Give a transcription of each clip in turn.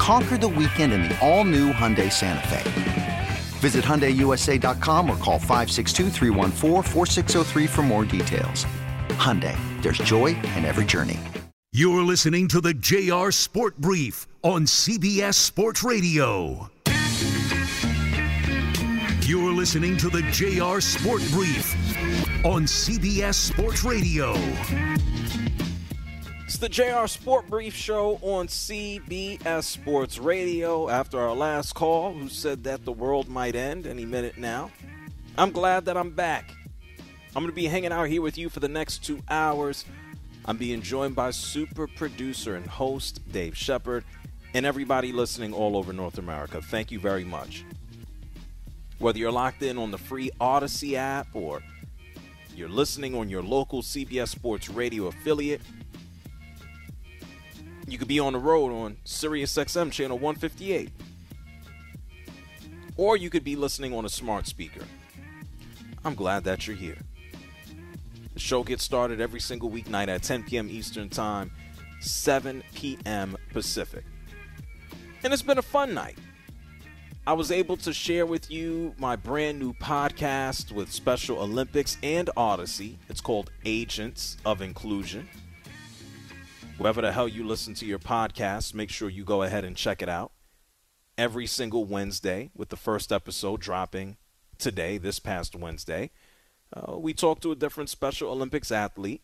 Conquer the weekend in the all new Hyundai Santa Fe. Visit HyundaiUSA.com or call 562 for more details. Hyundai, there's joy in every journey. You're listening to the JR Sport Brief on CBS Sports Radio. You're listening to the JR Sport Brief on CBS Sports Radio. It's the JR Sport Brief Show on CBS Sports Radio. After our last call, who said that the world might end any minute now, I'm glad that I'm back. I'm going to be hanging out here with you for the next two hours. I'm being joined by super producer and host Dave Shepard and everybody listening all over North America. Thank you very much. Whether you're locked in on the free Audacy app or you're listening on your local CBS Sports Radio affiliate, you could be on the road on Sirius XM channel 158. Or you could be listening on a smart speaker. I'm glad that you're here. The show gets started every single weeknight at 10 p.m. Eastern Time, 7 p.m. Pacific. And it's been a fun night. I was able to share with you my brand new podcast with Special Olympics and Audacy. It's called Agents of Inclusion. Wherever the hell you listen to your podcast, make sure you go ahead and check it out. Every single Wednesday, with the first episode dropping today, this past Wednesday, uh, we talk to a different Special Olympics athlete,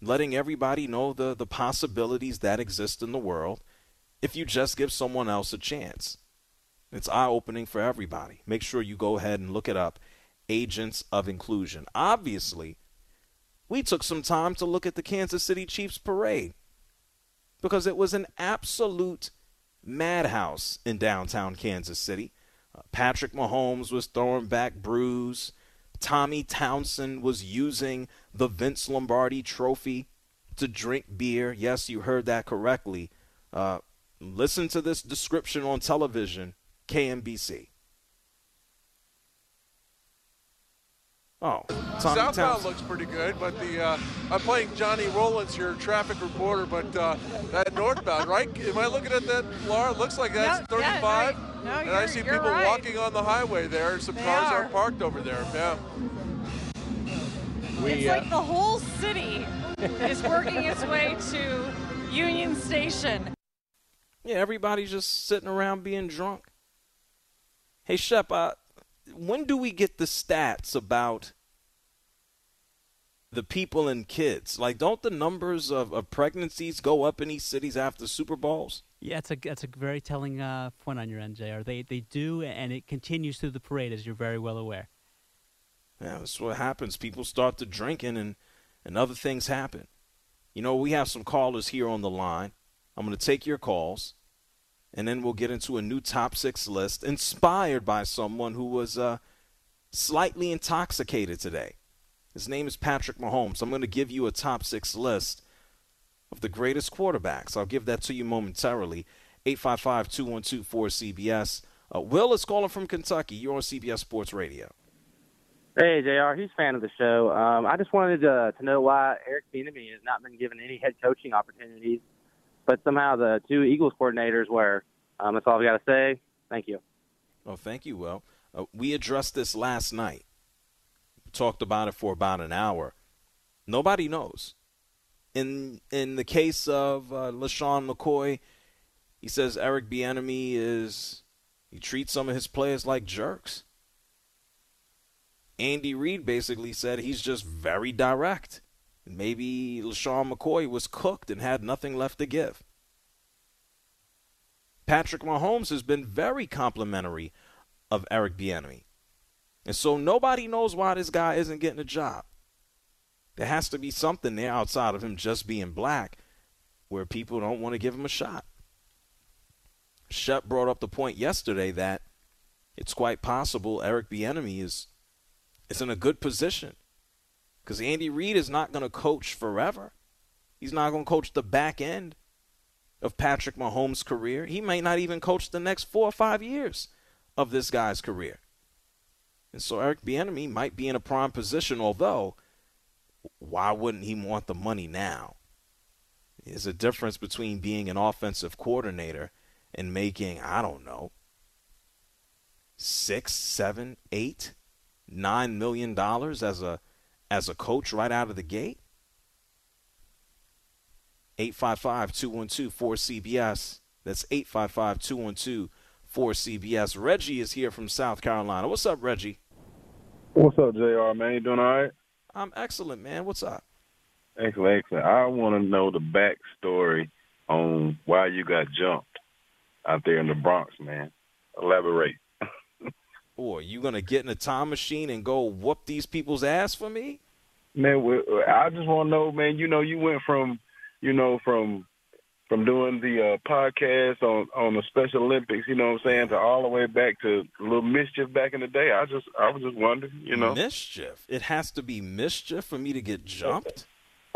letting everybody know the, the possibilities that exist in the world if you just give someone else a chance. It's eye opening for everybody. Make sure you go ahead and look it up Agents of Inclusion. Obviously, we took some time to look at the Kansas City Chiefs parade because it was an absolute madhouse in downtown Kansas City. Uh, Patrick Mahomes was throwing back brews. Tommy Townsend was using the Vince Lombardi trophy to drink beer. Yes, you heard that correctly. Uh, listen to this description on television KMBC. Oh, Tommy Southbound Townsend. looks pretty good, but the uh, I'm playing Johnny Rollins, your traffic reporter, but uh, that northbound, right? Am I looking at that, Laura? It looks like that's No, yeah, 35. right. No, and I see people right. walking on the highway there. Some They cars are. are parked over there. Yeah. it's like the whole city is working its way to Union Station. Yeah, everybody's just sitting around being drunk. Hey, Shep, uh, when do we get the stats about the people and kids? Like, don't the numbers of, of pregnancies go up in these cities after Super Bowls? Yeah, it's a that's a very telling uh, point on your end, Jr. They they do, and it continues through the parade, as you're very well aware. Yeah, that's what happens. People start to drinking, and and other things happen. You know, we have some callers here on the line. I'm going to take your calls, and then we'll get into a new top six list inspired by someone who was uh, slightly intoxicated today. His name is Patrick Mahomes. I'm going to give you a top six list of the greatest quarterbacks. I'll give that to you momentarily. 855 212 4CBS. Uh, Will is calling from Kentucky. You're on CBS Sports Radio. Hey, JR, huge fan of the show. Um, I just wanted to, to know why Eric Bieniemy has not been given any head coaching opportunities, but somehow the two Eagles coordinators were. Um, that's all I've got to say. Thank you. Oh, thank you, Will. Uh, we addressed this last night. Talked about it for about an hour. Nobody knows. In in the case of uh, LeSean McCoy, he says Eric Bieniemy is he treats some of his players like jerks. Andy Reid basically said he's just very direct. Maybe LeSean McCoy was cooked and had nothing left to give. Patrick Mahomes has been very complimentary of Eric Bieniemy. And so nobody knows why this guy isn't getting a job. There has to be something there outside of him just being black where people don't want to give him a shot. Shep brought up the point yesterday that it's quite possible Eric Bieniemy is is in a good position because Andy Reid is not going to coach forever. He's not going to coach the back end of Patrick Mahomes' career. He may not even coach the next four or five years of this guy's career. And so Eric Bieniemy might be in a prime position, although why wouldn't he want the money now? There's a difference between being an offensive coordinator and making, I don't know, six, seven, eight, nine million dollars as a as a coach right out of the gate. 855-212-4CBS. That's 855-212-4CBS. Reggie is here from South Carolina. What's up, Reggie? What's up, JR, man? You doing all right? I'm excellent, man. What's up? Excellent, excellent. I want to know the backstory on why you got jumped out there in the Bronx, man. Elaborate. Or you gonna get in a time machine and go whoop these people's ass for me? Man, I just want to know, man. You know, you went from, you know, from from doing the uh, podcast on on the Special Olympics, you know what I'm saying, to all the way back to a little mischief back in the day. I just I was just wondering, you know, mischief. It has to be mischief for me to get jumped.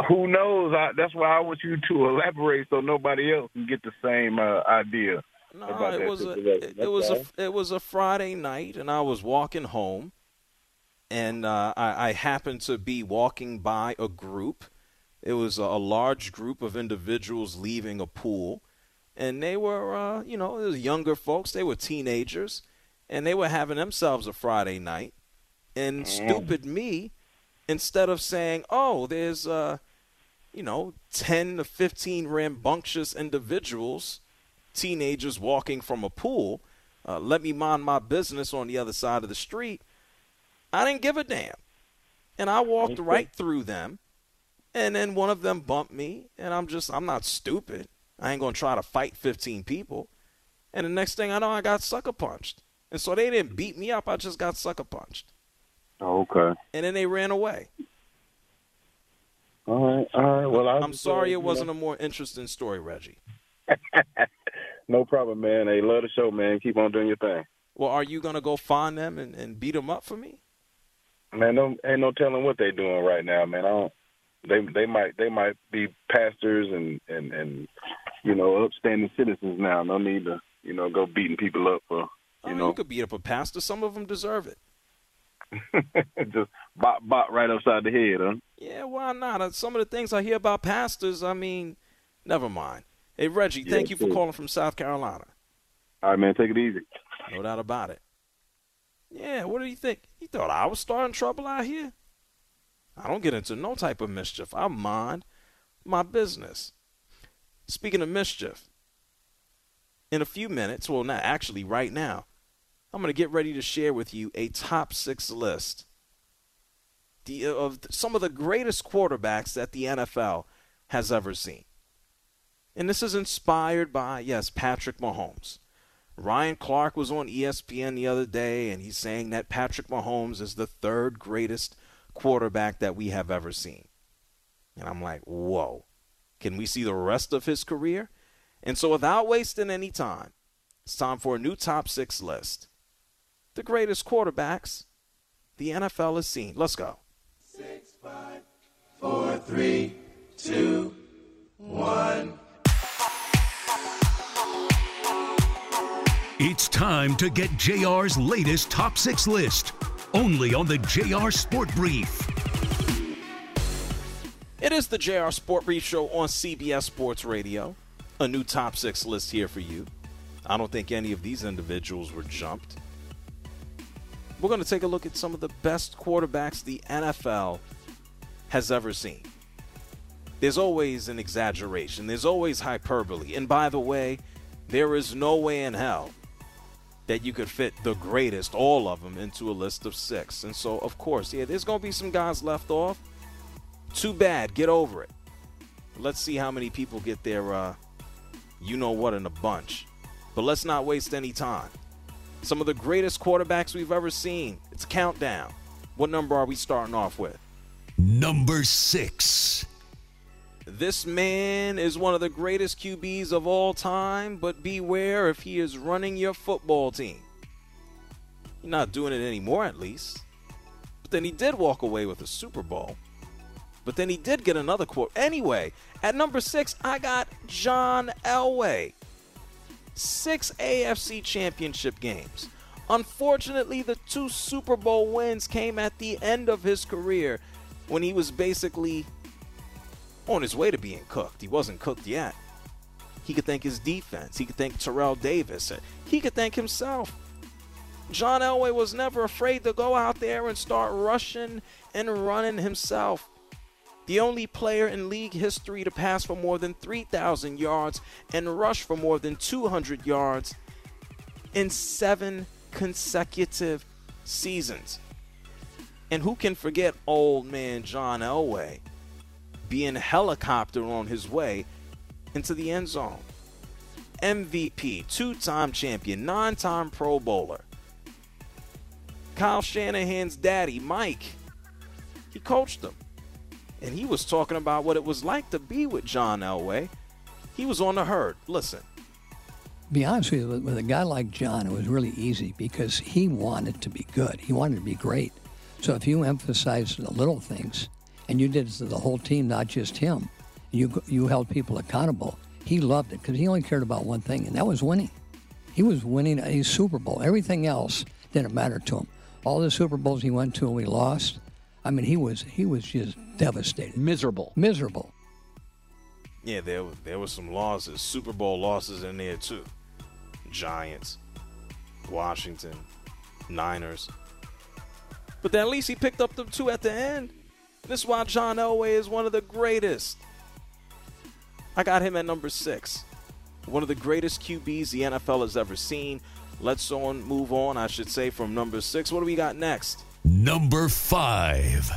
Who knows? I, that's why I want you to elaborate so nobody else can get the same uh, idea. No, it was a it, it was a it was a Friday night, and I was walking home, and uh, I, I happened to be walking by a group it was a large group of individuals leaving a pool, and they were, uh, you know, it was younger folks. They were teenagers, and they were having themselves a Friday night. And mm. stupid me, instead of saying, "Oh, there's, uh, you know, ten to fifteen rambunctious individuals, teenagers walking from a pool," uh, let me mind my business on the other side of the street. I didn't give a damn, and I walked right through them and then one of them bumped me, and I'm just, I'm not stupid. I ain't going to try to fight 15 people. And the next thing I know, I got sucker punched. And so they didn't beat me up, I just got sucker punched. Oh, okay. And then they ran away. All right, all right. Well, I am sorry it wasn't know. a more interesting story, Reggie. no problem, man. Hey, love the show, man. Keep on doing your thing. Well, are you gonna go find them and, and beat them up for me? Man, no, ain't no telling what they're doing right now, man. I don't, they they might they might be pastors and and and you know upstanding citizens now. No need to you know go beating people up for you oh, know. You could beat up a pastor. Some of them deserve it. Just bot bot right upside the head, huh? Yeah, why not? Uh, some of the things I hear about pastors, I mean, never mind. Hey Reggie, yeah, thank you for calling from South Carolina. All right, man, take it easy. No doubt about it. Yeah, what do you think? You thought I was starting trouble out here? I don't get into no type of mischief. I mind my business. Speaking of mischief, in a few minutes, well, not actually right now, I'm going to get ready to share with you a top six list the, uh, of some of the greatest quarterbacks that the NFL has ever seen. And this is inspired by, yes, Patrick Mahomes. Ryan Clark was on ESPN the other day, and he's saying that Patrick Mahomes is the third greatest quarterback that we have ever seen. And I'm like, whoa. Can we see the rest of his career? And so, without wasting any time, it's time for a new top six list. The greatest quarterbacks the NFL has seen. Let's go. Six, five, four, three, two, one. It's time to get JR's latest top six list only on the JR Sport Brief. It is the JR Sport Brief show on CBS Sports Radio. A new top six list here for you. I don't think any of these individuals were jumped. We're going to take a look at some of the best quarterbacks the NFL has ever seen. There's always an exaggeration, there's always hyperbole. And by the way, there is no way in hell that you could fit the greatest, all of them, into a list of six. And so, of course, yeah, there's going to be some guys left off. Too bad. Get over it. Let's see how many people get their, uh, you know what, in a bunch. But let's not waste any time. Some of the greatest quarterbacks we've ever seen. It's a countdown. What number are we starting off with? Number six. This man is one of the greatest QBs of all time, but beware if he is running your football team. He's not doing it anymore, at least. But then he did walk away with a Super Bowl. But then he did get another quote. Anyway, at number six, I got John Elway. Six AFC championship games. Unfortunately, the two Super Bowl wins came at the end of his career when he was basically on his way to being cooked. He wasn't cooked yet. He could thank his defense. He could thank Terrell Davis. He could thank himself. John Elway was never afraid to go out there and start rushing and running himself. The only player in league history to pass for more than 3,000 yards and rush for more than 200 yards in seven consecutive seasons. And who can forget old man John Elway? Being a helicopter on his way into the end zone. MVP, two time champion, nine time Pro Bowler. Kyle Shanahan's daddy, Mike, he coached him. And he was talking about what it was like to be with John Elway. He was on the herd. Listen. Be honest with you, with a guy like John, it was really easy because he wanted to be good. He wanted to be great. So if you emphasize the little things, and you did it to the whole team, not just him. You you held people accountable. He loved it because he only cared about one thing, and that was winning. He was winning a Super Bowl. Everything else didn't matter to him. All the Super Bowls he went to and we lost. I mean, he was he was just devastated, miserable, miserable. Yeah, there there were some losses, Super Bowl losses in there too. Giants, Washington, Niners. But then at least he picked up the two at the end. This is why John Elway is one of the greatest. I got him at number six. One of the greatest QBs the NFL has ever seen. Let's on move on, I should say, from number six. What do we got next? Number five.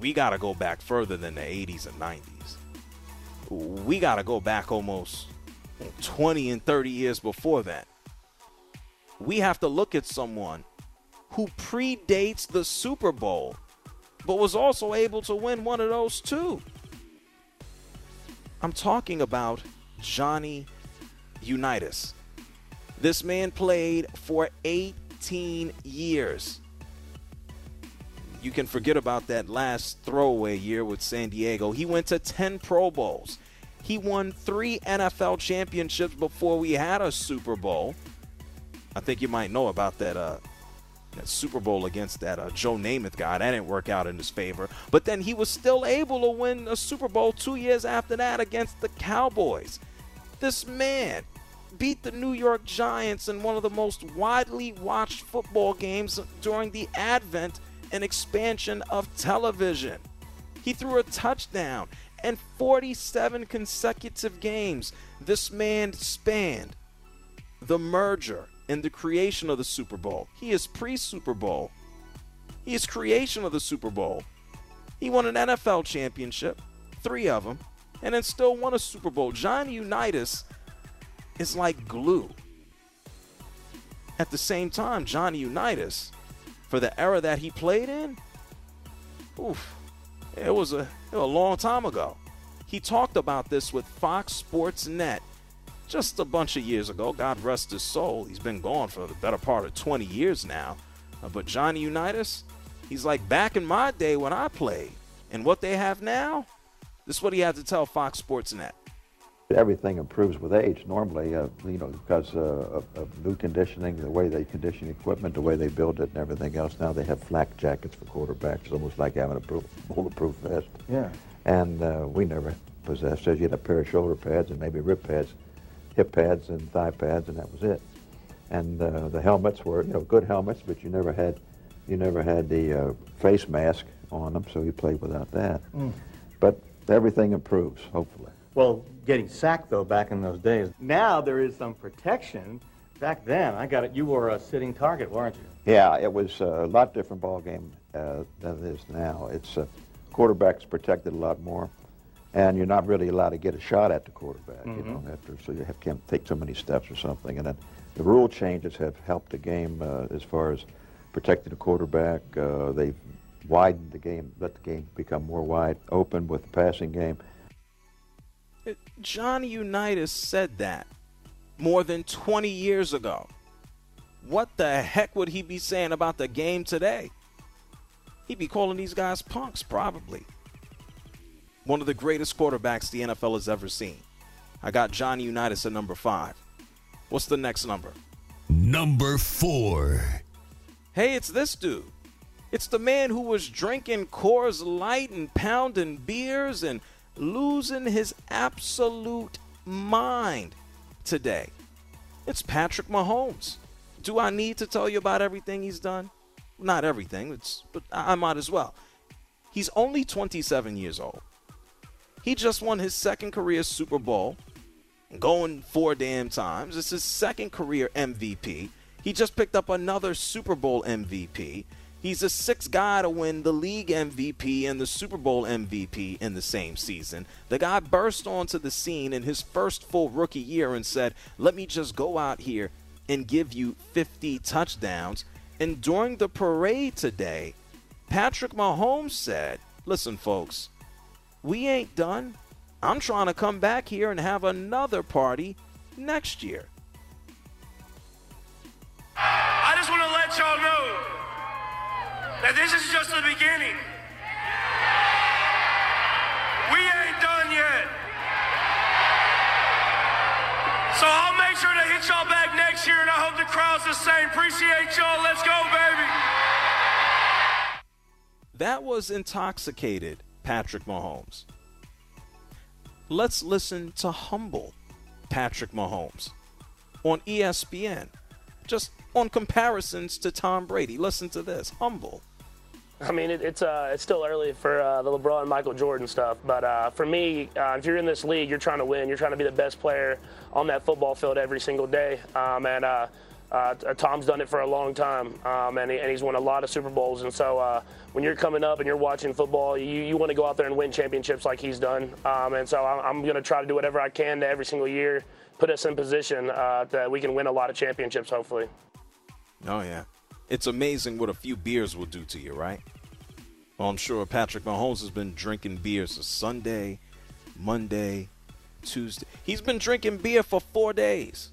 We got to go back further than the 80s and 90s. We got to go back almost 20 and 30 years before that. We have to look at someone who predates the Super Bowl but was also able to win one of those too. I'm talking about Johnny Unitas. This man played for 18 years. You can forget about that last throwaway year with San Diego. He went to 10 Pro Bowls. He won three NFL championships before we had a Super Bowl. I think you might know about that uh, Super Bowl against that uh, Joe Namath guy. That didn't work out in his favor. But then he was still able to win a Super Bowl two years after that against the Cowboys. This man beat the New York Giants in one of the most widely watched football games during the advent and expansion of television. He threw a touchdown and 47 consecutive games. This man spanned the merger in the creation of the Super Bowl. He is pre Super Bowl. He is creation of the Super Bowl. He won an NFL championship, three of them, and then still won a Super Bowl. John Unitas is like glue. At the same time, Johnny Unitas, for the era that he played in, oof, it was a, it was a long time ago. He talked about this with Fox Sports Net just a bunch of years ago. God rest his soul. He's been gone for the better part of 20 years now. Uh, but Johnny Unitas, he's like back in my day when I played. And what they have now, this is what he had to tell Fox Sports Net. Everything improves with age normally, uh, you know, because uh, of, of, new conditioning, the way they condition equipment, the way they build it, and everything else. Now they have flak jackets for quarterbacks. It's almost like having a bulletproof vest. Yeah. And uh, we never possessed. So you had a pair of shoulder pads and maybe rib pads hip pads and thigh pads, and that was it. And uh, the helmets were, you know, good helmets, but you never had, you never had the uh, face mask on them, so you played without that. Mm. But everything improves, hopefully. Well, getting sacked though back in those days. Now there is some protection, back then, I got it. You were a sitting target, weren't you? Yeah, it was a lot different ball game uh, than it is now. It's uh, quarterbacks protected a lot more, and you're not really allowed to get a shot at the quarterback. Mhm. You know, after so you have, can't take so many steps or something. And then the rule changes have helped the game uh, as far as protecting the quarterback. Uh, they've widened the game, let the game become more wide open with the passing game. Johnny Unitas said that more than 20 years ago. What the heck would he be saying about the game today? He'd be calling these guys punks, probably. One of the greatest quarterbacks the NFL has ever seen. I got Johnny Unitas at number five. What's the next number? Number four. Hey, it's this dude. It's the man who was drinking Coors Light and pounding beers and losing his absolute mind today. It's Patrick Mahomes. Do I need to tell you about everything he's done? Not everything, it's, but I I might as well. He's only 27 years old. He just won his second career Super Bowl, going four damn times. It's his second career MVP. He just picked up another Super Bowl MVP. He's the sixth guy to win the league MVP and the Super Bowl MVP in the same season. The guy burst onto the scene in his first full rookie year and said, Let me just go out here and give you 50 touchdowns. And during the parade today, Patrick Mahomes said, Listen, folks, we ain't done. I'm trying to come back here and have another party next year. I just want to let y'all know that this is just the beginning. We ain't done yet. So I'll make sure to hit y'all back next year, and I hope the crowd's the same. Appreciate y'all. Let's go, baby. That was intoxicated Patrick Mahomes. Let's listen to humble Patrick Mahomes on ESPN. Just on comparisons to Tom Brady. Listen to this. Humble. I mean, it, it's uh, it's still early for uh, the LeBron and Michael Jordan stuff, but uh, for me, uh, if you're in this league, you're trying to win. You're trying to be the best player on that football field every single day. Um, and uh, Tom's done it for a long time, um, and, he, and he's won a lot of Super Bowls. And so uh, when you're coming up and you're watching football, you, you want to go out there and win championships like he's done. Um, and so I'm, I'm going to try to do whatever I can to every single year put us in position uh, that we can win a lot of championships, hopefully. Oh, yeah. It's amazing what a few beers will do to you, right? Well, I'm sure Patrick Mahomes has been drinking beers for Sunday, Monday, Tuesday. He's been drinking beer for four days.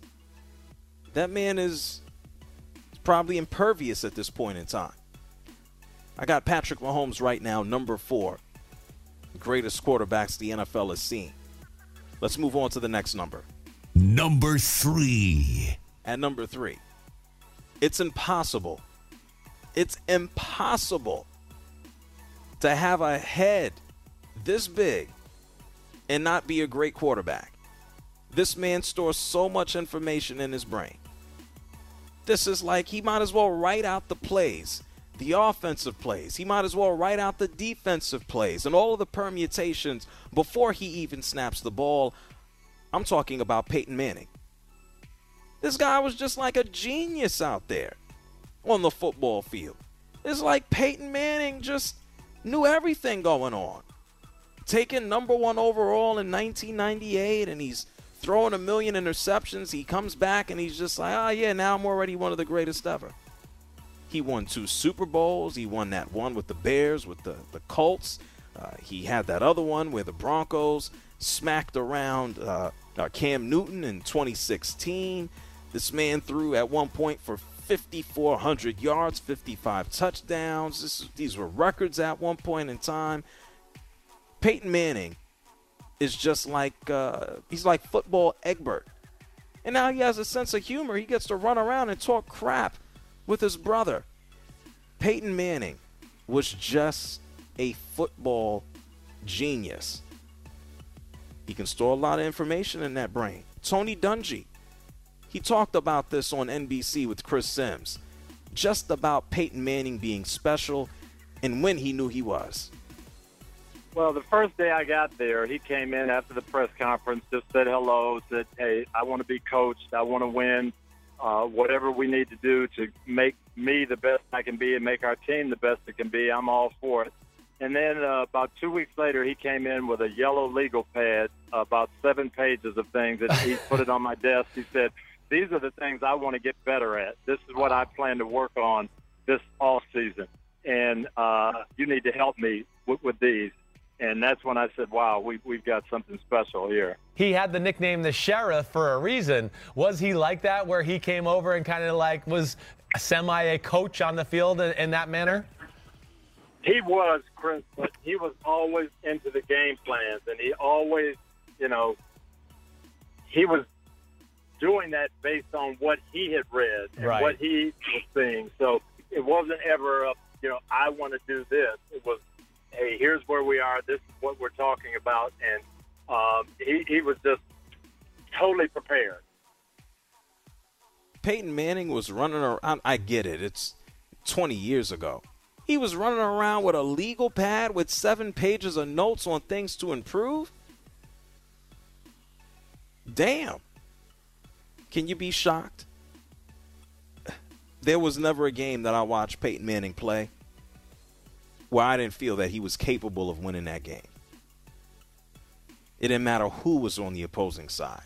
That man is probably impervious at this point in time. I got Patrick Mahomes right now, number four. Greatest quarterbacks the NFL has seen. Let's move on to the next number. Number three. At number three, it's impossible. It's impossible to have a head this big and not be a great quarterback. This man stores so much information in his brain. This is like he might as well write out the plays, the offensive plays. He might as well write out the defensive plays and all of the permutations before he even snaps the ball. I'm talking about Peyton Manning. This guy was just like a genius out there on the football field. It's like Peyton Manning just knew everything going on. Taken number one overall in 1998, and he's throwing a million interceptions. He comes back and he's just like, oh, yeah, now I'm already one of the greatest ever. He won two Super Bowls. He won that one with the Bears, with the, the Colts. Uh, he had that other one where the Broncos smacked around uh, uh, Cam Newton in 2016. This man threw at one point for 5,400 yards, 55 touchdowns. This, these were records at one point in time. Peyton Manning is just like uh, he's like football Egbert, and now he has a sense of humor. He gets to run around and talk crap with his brother. Peyton Manning was just a football genius. He can store a lot of information in that brain. Tony Dungy, he talked about this on NBC with Chris Simms, just about Peyton Manning being special and when he knew he was. Well, the first day I got there, he came in after the press conference, just said hello, said, "Hey, I want to be coached. I want to win. uh, whatever we need to do to make me the best I can be and make our team the best it can be, I'm all for it. And then uh, about two weeks later, he came in with a yellow legal pad, about seven pages of things, and he put it on my desk. He said, "These are the things I want to get better at. This is what I plan to work on this off season, and uh, you need to help me with, with these." And that's when I said, "Wow, we, we've got something special here." He had the nickname the Sheriff for a reason. Was he like that, where he came over and kind of like was semi a coach on the field in, in that manner? He was, Chris, but he was always into the game plans, and he always, you know, he was doing that based on what he had read and Right. what he was seeing. So it wasn't ever, a, you know, I want to do this. It was, hey, here's where we are. This is what we're talking about, and um, he he was just totally prepared. Peyton Manning was running around. I get it. It's 20 years ago. He was running around with a legal pad with seven pages of notes on things to improve. Damn. Can you be shocked? There was never a game that I watched Peyton Manning play where I didn't feel that he was capable of winning that game. It didn't matter who was on the opposing side.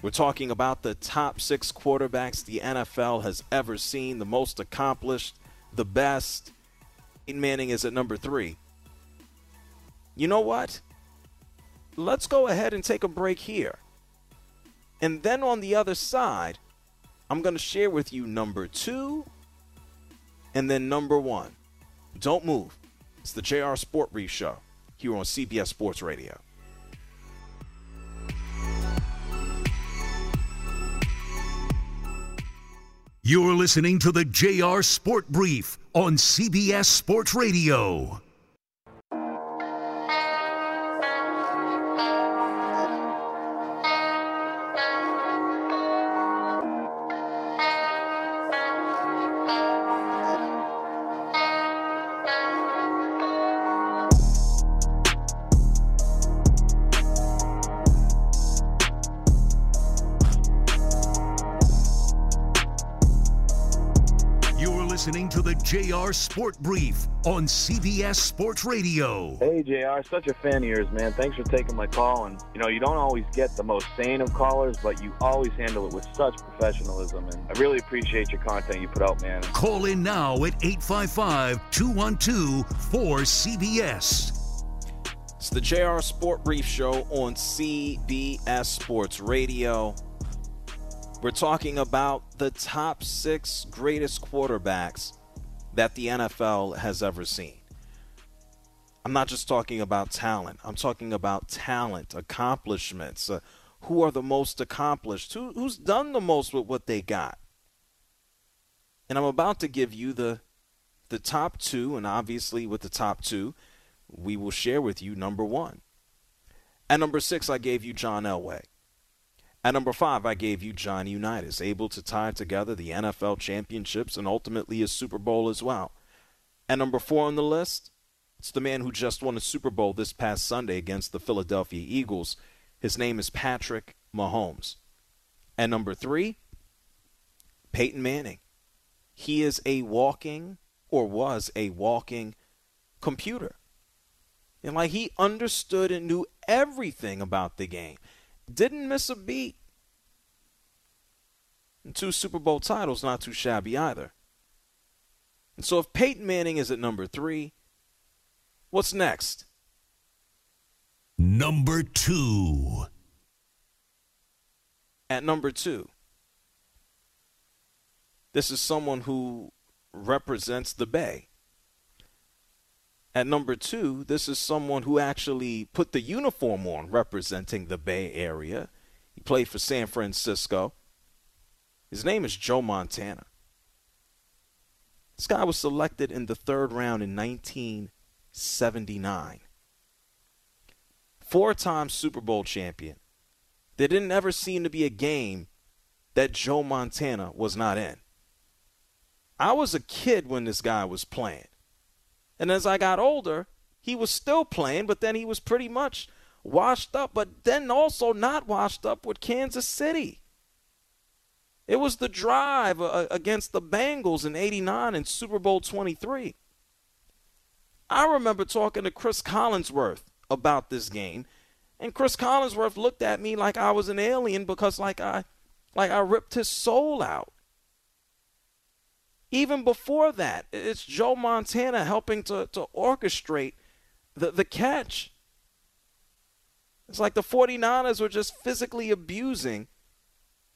We're talking about the top six quarterbacks the NFL has ever seen, the most accomplished, the best. Peyton Manning is at number three. You know what? Let's go ahead and take a break here. And then on the other side, I'm going to share with you number two and then number one. Don't move. It's the JR Sport Brief Show here on CBS Sports Radio. You're listening to the JR Sport Brief on CBS Sports Radio. Listening to the JR Sport Brief on CBS Sports Radio. Hey JR, such a fan of yours, man. Thanks for taking my call. And you know, you don't always get the most sane of callers, but you always handle it with such professionalism. And I really appreciate your content you put out, man. Call in now at 855 212 4CBS. It's the JR Sport Brief Show on CBS Sports Radio. We're talking about the top six greatest quarterbacks that the NFL has ever seen. I'm not just talking about talent, I'm talking about talent, accomplishments. Uh, who are the most accomplished? Who, who's done the most with what they got? And I'm about to give you the the top two, and obviously with the top two, we will share with you number one. At number six, I gave you John Elway. At number five, I gave you Johnny Unitas, able to tie together the NFL championships and ultimately a Super Bowl as well. At number four on the list, it's the man who just won a Super Bowl this past Sunday against the Philadelphia Eagles. His name is Patrick Mahomes. At number three, Peyton Manning. He is a walking, or was a walking, computer. And like he understood and knew everything about the game. Didn't miss a beat. And two Super Bowl titles, not too shabby either. And so if Peyton Manning is at number three, what's next? Number two. At number two, this is someone who represents the Bay. At number two, this is someone who actually put the uniform on representing the Bay Area. He played for San Francisco. His name is Joe Montana. This guy was selected in the third round in 1979. Four time Super Bowl champion. There didn't ever seem to be a game that Joe Montana was not in. I was a kid when this guy was playing. And as I got older, he was still playing, but then he was pretty much washed up, but then also not washed up with Kansas City. It was the drive uh, against the Bengals in 89 and Super Bowl 23. I remember talking to Chris Collinsworth about this game, and Chris Collinsworth looked at me like I was an alien because like I like I ripped his soul out. Even before that, it's Joe Montana helping to, to orchestrate the, the catch. It's like the 49ers were just physically abusing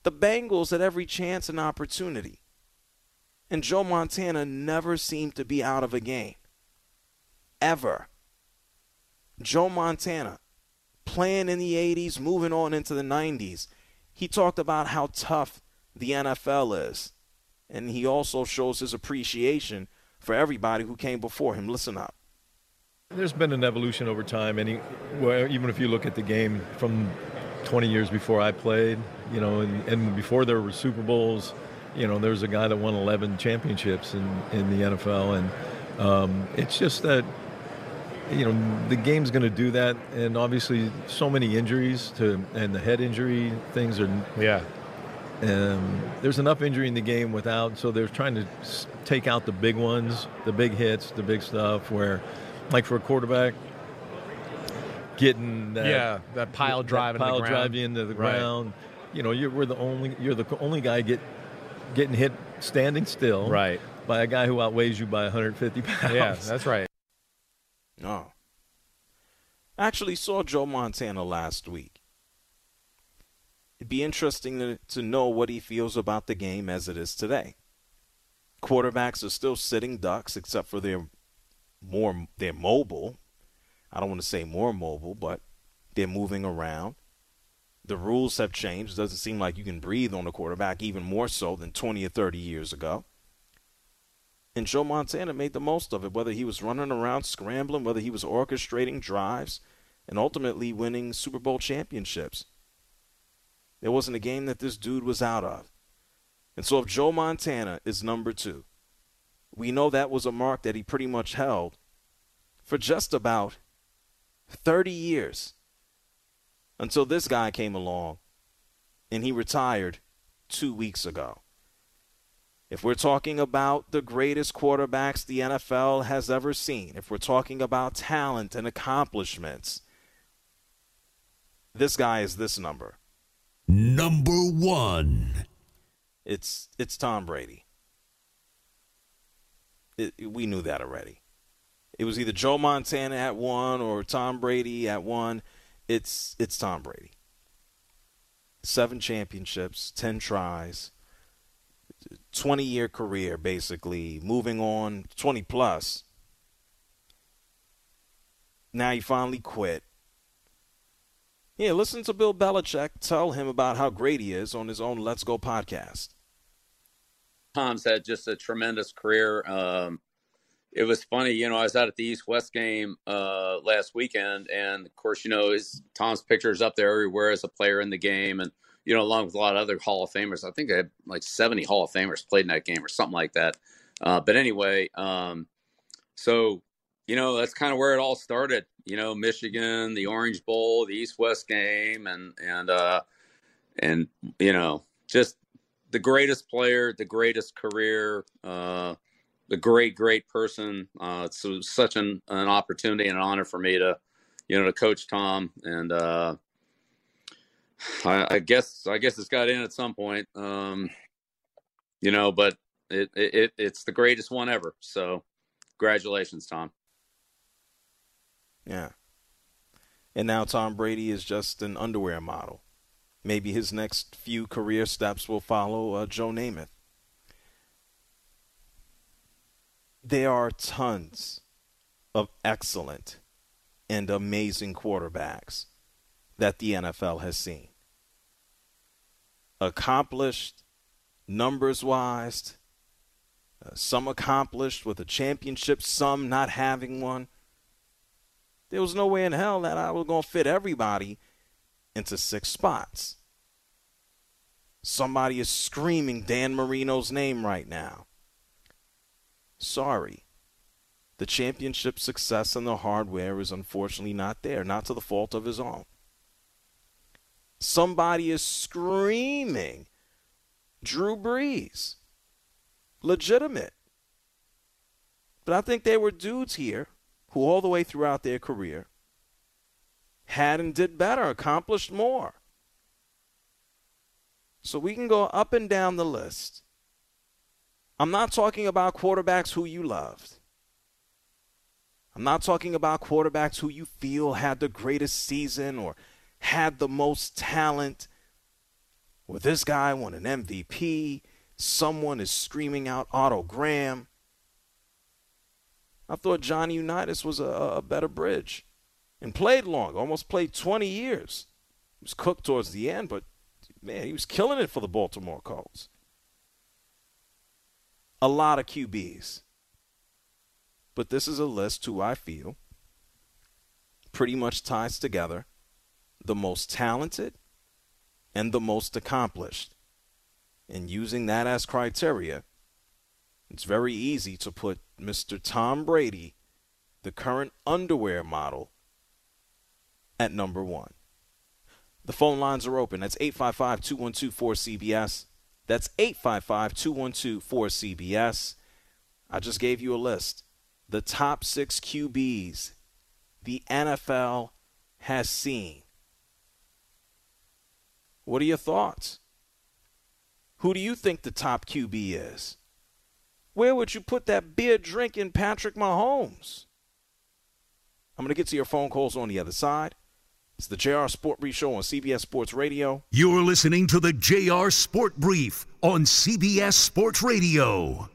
the Bengals at every chance and opportunity. And Joe Montana never seemed to be out of a game. Ever. Joe Montana, playing in the 80s, moving on into the 90s, he talked about how tough the NFL is. And he also shows his appreciation for everybody who came before him. Listen up. There's been an evolution over time, and even if you look at the game from 20 years before I played, you know, and, and before there were Super Bowls, you know, there was a guy that won 11 championships in, in the NFL, and um, it's just that, you know, the game's going to do that, and obviously so many injuries to, and the head injury things are, yeah. Um, there's enough injury in the game without, so they're trying to take out the big ones, the big hits, the big stuff. Where, like for a quarterback, getting that, yeah that pile drive that pile into the drive ground. into the Right. ground. You know, you're we're the only you're the only guy get getting hit standing still, Right. by a guy who outweighs you by 150 pounds. Yeah, that's right. No. I actually saw Joe Montana last week. It'd be interesting to, to know what he feels about the game as it is today. Quarterbacks are still sitting ducks, except for they're more they're mobile. I don't want to say more mobile, but they're moving around. The rules have changed. It doesn't seem like you can breathe on a quarterback even more so than 20 or 30 years ago. And Joe Montana made the most of it, whether he was running around scrambling, whether he was orchestrating drives, and ultimately winning Super Bowl championships. There wasn't a game that this dude was out of. And so if Joe Montana is number two, we know that was a mark that he pretty much held for just about 30 years until this guy came along and he retired two weeks ago. If we're talking about the greatest quarterbacks the NFL has ever seen, if we're talking about talent and accomplishments, this guy is this number. Number one. It's it's Tom Brady. It, we knew that already. It was either Joe Montana at one or Tom Brady at one. It's it's Tom Brady. Seven championships, ten tries, twenty year career basically, moving on twenty plus. Now he finally quit. Yeah, listen to Bill Belichick tell him about how great he is on his own Let's Go podcast. Tom's had just a tremendous career. Um, it was funny, you know, I was out at the East West game uh, last weekend, and of course, you know, his Tom's pictures up there everywhere as a player in the game, and you know, along with a lot of other Hall of Famers. I think they had like seventy Hall of Famers played in that game or something like that. Uh, but anyway, um, so you know, that's kind of where it all started. You know, Michigan, the Orange Bowl, the East West game, and and uh, and you know, just the greatest player, the greatest career, uh, the great, great person. Uh, it's, such an, an opportunity and an honor for me to, you know, to coach Tom. And uh, I, I guess I guess it's got in at some point, um, you know. But it, it it it's the greatest one ever. So, congratulations, Tom. Yeah. And now Tom Brady is just an underwear model. Maybe his next few career steps will follow uh, Joe Namath. There are tons of excellent and amazing quarterbacks that the NFL has seen. Accomplished, numbers wise, uh, some accomplished with a championship, some not having one. There was no way in hell that I was going to fit everybody into six spots. Somebody is screaming Dan Marino's name right now. Sorry. The championship success and the hardware is unfortunately not there, not to the fault of his own. Somebody is screaming Drew Brees. Legitimate. But I think there were dudes here who, all the way throughout their career, had and did better, accomplished more. So we can go up and down the list. I'm not talking about quarterbacks who you loved. I'm not talking about quarterbacks who you feel had the greatest season or had the most talent. Well, this guy won an MVP. Someone is screaming out Otto Graham. I thought Johnny Unitas was a, a better bridge and played long, almost played 20 years. He was cooked towards the end, but man, he was killing it for the Baltimore Colts. A lot of QBs. But this is a list who I feel pretty much ties together the most talented and the most accomplished. And using that as criteria, it's very easy to put Mr. Tom Brady, the current underwear model, at number one. The phone lines are open. That's 855 212 4CBS. That's 855 212 4CBS. I just gave you a list. The top six QBs the NFL has seen. What are your thoughts? Who do you think the top QB is? Where would you put that beer drinking Patrick Mahomes? I'm going to get to your phone calls on the other side. It's the JR Sport Brief Show on CBS Sports Radio. You're listening to the JR Sport Brief on CBS Sports Radio.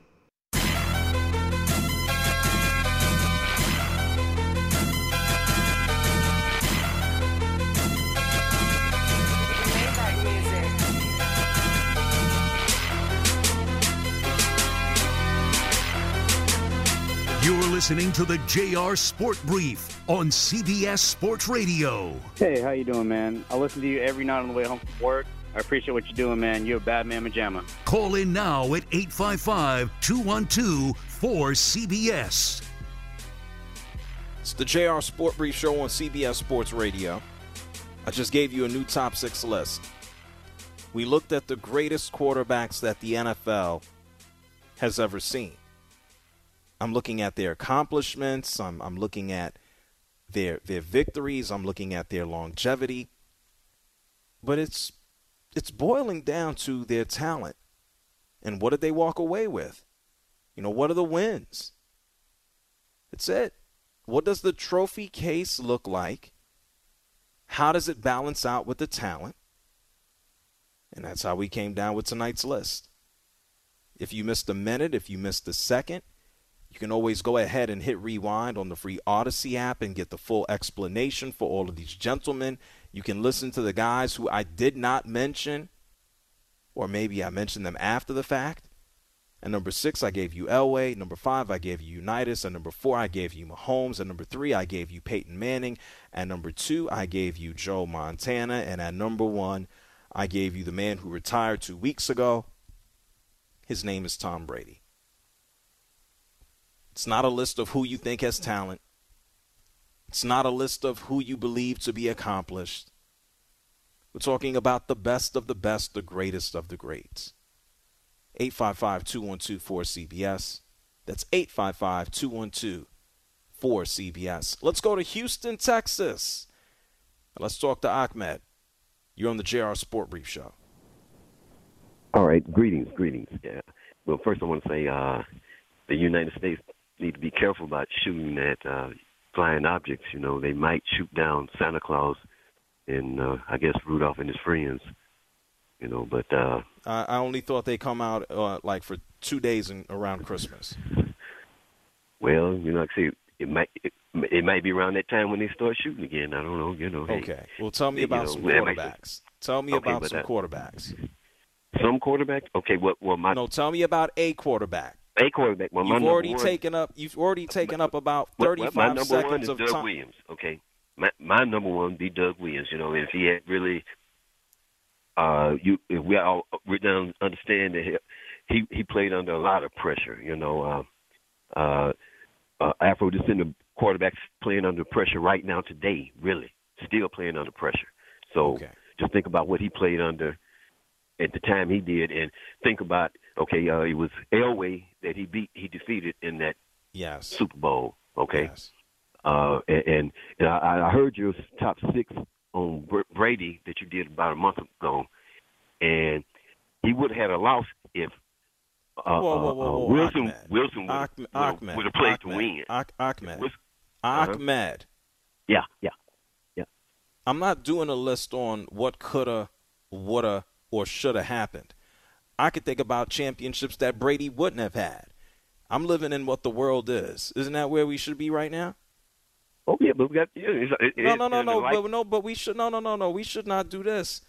Listening to the JR Sport Brief on CBS Sports Radio. Hey, how you doing, man? I listen to you every night on the way home from work. I appreciate what you're doing, man. You're a bad man, Majama. Call in now at 855 212 4CBS. It's the JR Sport Brief Show on CBS Sports Radio. I just gave you a new top six list. We looked at the greatest quarterbacks that the NFL has ever seen. I'm looking at their accomplishments. I'm, I'm looking at their their victories. I'm looking at their longevity. But it's it's boiling down to their talent. And what did they walk away with? You know, what are the wins? That's it. What does the trophy case look like? How does it balance out with the talent? And that's how we came down with tonight's list. If you missed a minute, if you missed a second, you can always go ahead and hit rewind on the free Audacy app and get the full explanation for all of these gentlemen. You can listen to the guys who I did not mention, or maybe I mentioned them after the fact. And number six, I gave you Elway. Number five, I gave you Unitas. And number four, I gave you Mahomes. And number three, I gave you Peyton Manning. And number two, I gave you Joe Montana. And at number one, I gave you the man who retired two weeks ago. His name is Tom Brady. It's not a list of who you think has talent. It's not a list of who you believe to be accomplished. We're talking about the best of the best, the greatest of the greats. 855 212 4CBS. That's 855 212 4CBS. Let's go to Houston, Texas. Let's talk to Ahmed. You're on the JR Sport Brief Show. All right. Greetings, greetings. Yeah. Well, first I want to say uh, the United States need to be careful about shooting at uh, flying objects. You know, they might shoot down Santa Claus and uh, I guess Rudolph and his friends. You know, but uh, I, I only thought they come out uh, like for two days in, around Christmas. Well, you know, like I say, it might it, it might be around that time when they start shooting again. I don't know. You know. Hey, Okay. Well, tell me about know, some quarterbacks. Tell me Okay, about some that- quarterbacks. Some quarterback. Okay. What? Well, my No, tell me about a quarterback. A quarterback. Well, my You've already one, taken up. You've already taken up about thirty-five my number seconds one is of Doug time. Williams. Okay, my my number one would be Doug Williams. You know, if he had really, uh, you if we all we don't understand that he, he he played under a lot of pressure. You know, uh, uh, uh, Afro descendant quarterbacks playing under pressure right now today. Really, still playing under pressure. So just think about what he played under. at the time he did, and think about okay, uh, it was Elway that he beat, he defeated in that yes Super Bowl. Okay, uh, and, and, and I, I heard your top six on Brady that you did about a month ago, and he would have had a loss if uh, whoa, whoa, whoa, uh, whoa. Wilson Ahmed. Wilson would, Ahmed. would, Ahmed. would have played to win. Ah- Ahmed. Wis- uh-huh. Ahmed. Yeah, yeah, yeah. I'm not doing a list on what coulda, woulda, or shoulda happened. I could think about championships that Brady wouldn't have had. I'm living in what the world is. Isn't that where we should be right now? Oh yeah, but we got yeah, it's, it, No, no, no, no, like- but no, but we should no, no, no, no. We should not do this.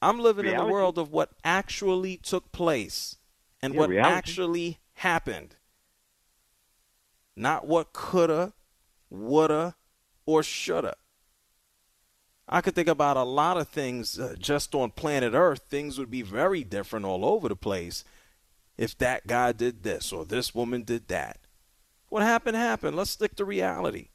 I'm living in the world of what actually took place and Yeah, what reality. actually happened. Not what coulda, woulda, or shoulda. I could think about a lot of things uh, just on planet Earth. Things would be very different all over the place if that guy did this or this woman did that. What happened happened. Let's stick to reality.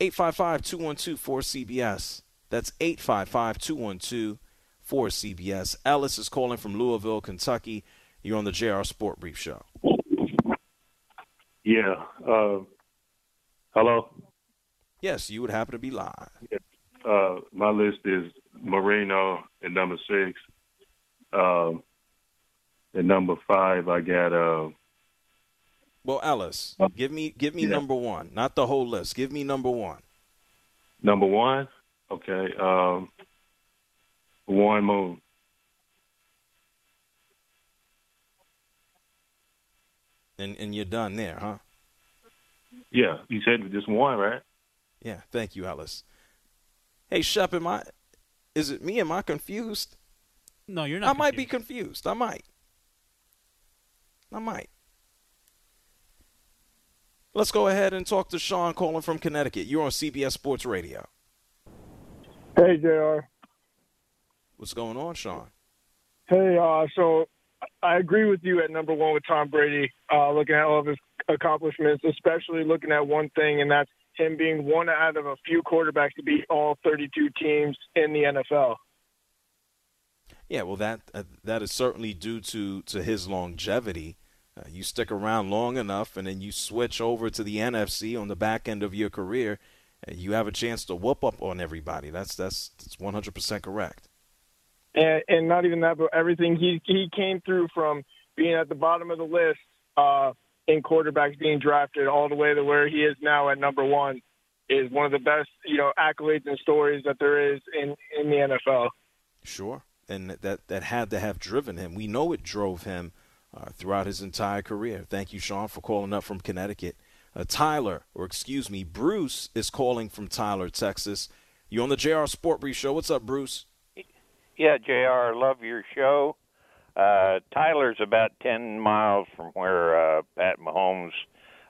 855-212-4CBS. That's 855-212-4CBS. Ellis is calling from Louisville, Kentucky. You're on the JR Sport Brief Show. Yeah. Uh, hello. Yes, you would happen to be live. Uh, my list is Marino at number six. Um, at number five, I got uh, Well, Ellis, give me give me Yeah. number one, not the whole list. Give me number one. number one. Okay. Um, Warren Moon. And and you're done there, huh? Yeah, you said just one, right? Yeah, thank you, Ellis. Hey, Shep, am I? Is it me? Am I confused? No, you're not. I not. might be confused. I might. I might. Let's go ahead and talk to Sean calling from Connecticut. You're on CBS Sports Radio. Hey, JR. What's going on, Sean? Hey, uh, so I agree with you at number one with Tom Brady, uh, looking at all of his accomplishments, especially looking at one thing, and that's him being one out of a few quarterbacks to beat all 32 teams in the NFL. Yeah, well, that uh, that is certainly due to to his longevity. Uh, you stick around long enough, and then you switch over to the NFC on the back end of your career. Uh, you have a chance to whoop up on everybody. That's that's that's 100% correct. And, and not even that, but everything he he came through from being at the bottom of the list uh, in quarterbacks being drafted all the way to where he is now at number one is one of the best you know accolades and stories that there is in in the NFL. Sure, and that that had to have driven him. We know it drove him uh, throughout his entire career. Thank you, Sean, for calling up from Connecticut. Uh, Tyler, or excuse me, Bruce is calling from Tyler, Texas. You on the JR Sport Brief Show? What's up, Bruce? Yeah, JR, love your show. Uh, Tyler's about 10 miles from where uh, Pat Mahomes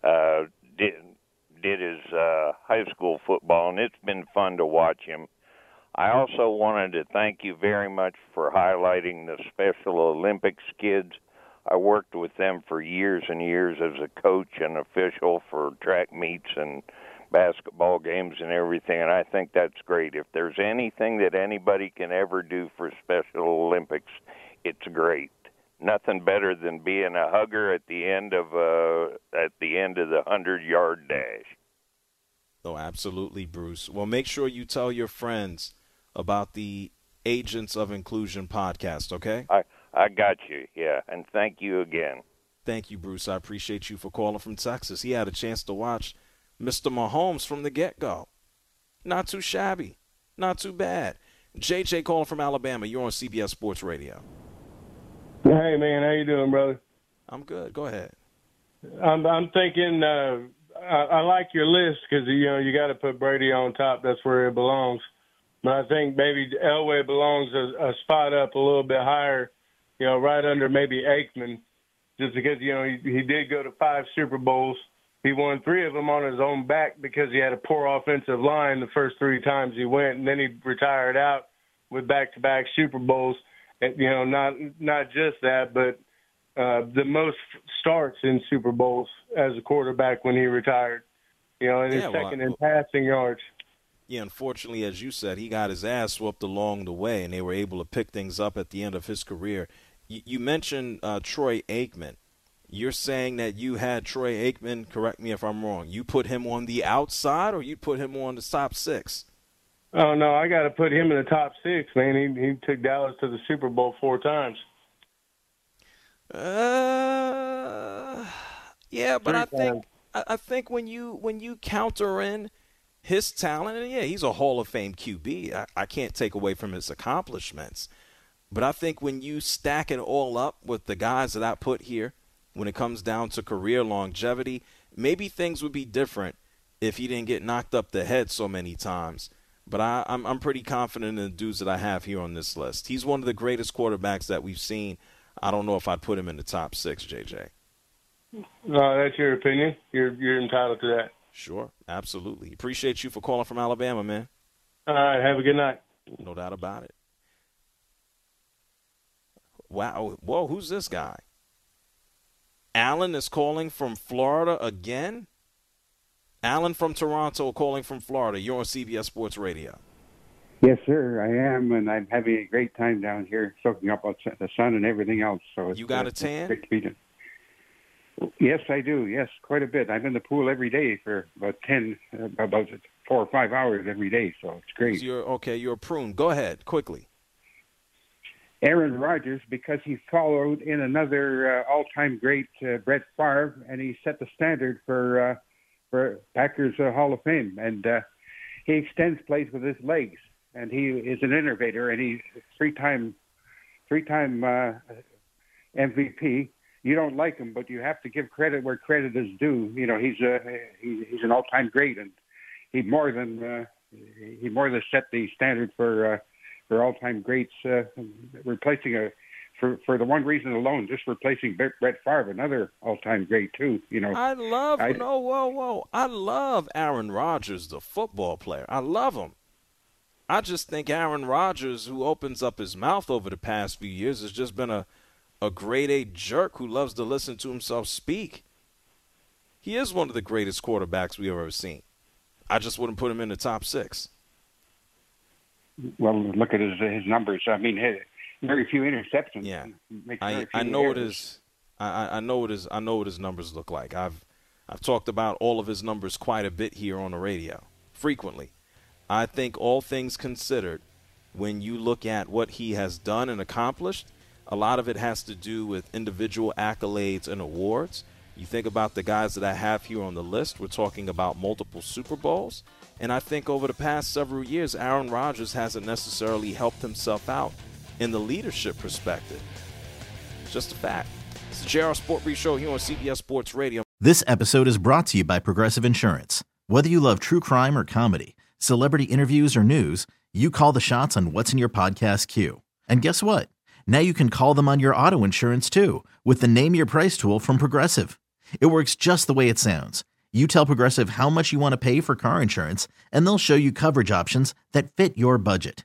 uh, did, did his uh, high school football, and it's been fun to watch him. I also wanted to thank you very much for highlighting the Special Olympics kids. I worked with them for years and years as a coach and official for track meets and basketball games and everything, and I think that's great. If there's anything that anybody can ever do for Special Olympics, it's great. Nothing better than being a hugger at the end of uh, at the end of the hundred yard dash. Oh, absolutely, Bruce. Well, make sure you tell your friends about the Agents of Inclusion podcast, okay? I I got you, yeah, and thank you again. Thank you, Bruce. I appreciate you for calling from Texas. He had a chance to watch Mr. Mahomes from the get go. Not too shabby. Not too bad. JJ calling from Alabama. You're on CBS Sports Radio. Hey man, how you doing, brother? I'm good. Go ahead. I'm I'm thinking uh, I, I like your list because you know you got to put Brady on top. That's where it belongs. But I think maybe Elway belongs a, a spot up a little bit higher. You know, right under maybe Aikman, just because you know he, he did go to five Super Bowls. He won three of them on his own back because he had a poor offensive line the first three times he went, and then he retired out with back-to-back Super Bowls. You know, not not just that, but uh, the most starts in Super Bowls as a quarterback when he retired. You know, and Yeah, well, second in passing yards. Yeah, unfortunately, as you said, he got his ass whooped along the way, and they were able to pick things up at the end of his career. You, you mentioned uh, Troy Aikman. You're saying that you had Troy Aikman, correct me if I'm wrong, you put him on the outside or you put him on the top six? Oh no, I got to put him in the top six, man. He he took Dallas to the Super Bowl four times. Uh, yeah, but Three I think times. I, I think when you when you counter in his talent, and yeah, he's a Hall of Fame QB. I, I can't take away from his accomplishments, but I think when you stack it all up with the guys that I put here, when it comes down to career longevity, maybe things would be different if he didn't get knocked up the head so many times. But I, I'm I'm pretty confident in the dudes that I have here on this list. He's one of the greatest quarterbacks that we've seen. I don't know if I'd put him in the top six, JJ. No, that's your opinion. You're you're entitled to that. Sure, absolutely. Appreciate you for calling from Alabama, man. All right, have a good night. No doubt about it. Wow. Whoa, who's this guy? Alan is calling from Florida again? Alan from Toronto calling from Florida. You're on CBS Sports Radio. Yes, sir, I am, and I'm having a great time down here, soaking up the sun and everything else. So You got uh, a tan? Great to be done. Yes, I do. Yes, quite a bit. I'm in the pool every day for about ten, about four or five hours every day. So it's great. You're okay, you're a prune. Go ahead, quickly. Aaron Rodgers, because he followed in another uh, all-time great, uh, Brett Favre, and he set the standard for uh, for Packers uh, Hall of Fame, and uh, he extends plays with his legs, and he is an innovator, and he's three-time three-time uh, MVP. You don't like him, but you have to give credit where credit is due. You know, he's a he, he's an all-time great, and he more than uh, he more than set the standard for uh, for all-time greats, uh, replacing a for for the one reason alone, just replacing Brett Favre, another all-time great too. You know, I love I- no, oh, whoa, whoa. I love Aaron Rodgers, the football player. I love him. I just think Aaron Rodgers, who opens up his mouth over the past few years, has just been a a grade A jerk who loves to listen to himself speak. He is one of the greatest quarterbacks we've ever seen. I just wouldn't put him in the top six. well, look at his his numbers. I mean, very few interceptions. Yeah. I, I know what errors. his I, I- I know what his I know what his numbers look like. I've I've talked about all of his numbers quite a bit here on the radio, frequently. I think all things considered, when you look at what he has done and accomplished, a lot of it has to do with individual accolades and awards. You think about the guys that I have here on the list, we're talking about multiple Super Bowls. And I think over the past several years, Aaron Rodgers hasn't necessarily helped himself out in the leadership perspective. It's just a fact. It's the JR Sport Brief Show here on CBS Sports Radio. This episode is brought to you by Progressive Insurance. Whether you love true crime or comedy, celebrity interviews or news, you call the shots on what's in your podcast queue. And guess what? Now you can call them on your auto insurance too with the Name Your Price tool from Progressive. It works just the way it sounds. You tell Progressive how much you want to pay for car insurance, and they'll show you coverage options that fit your budget.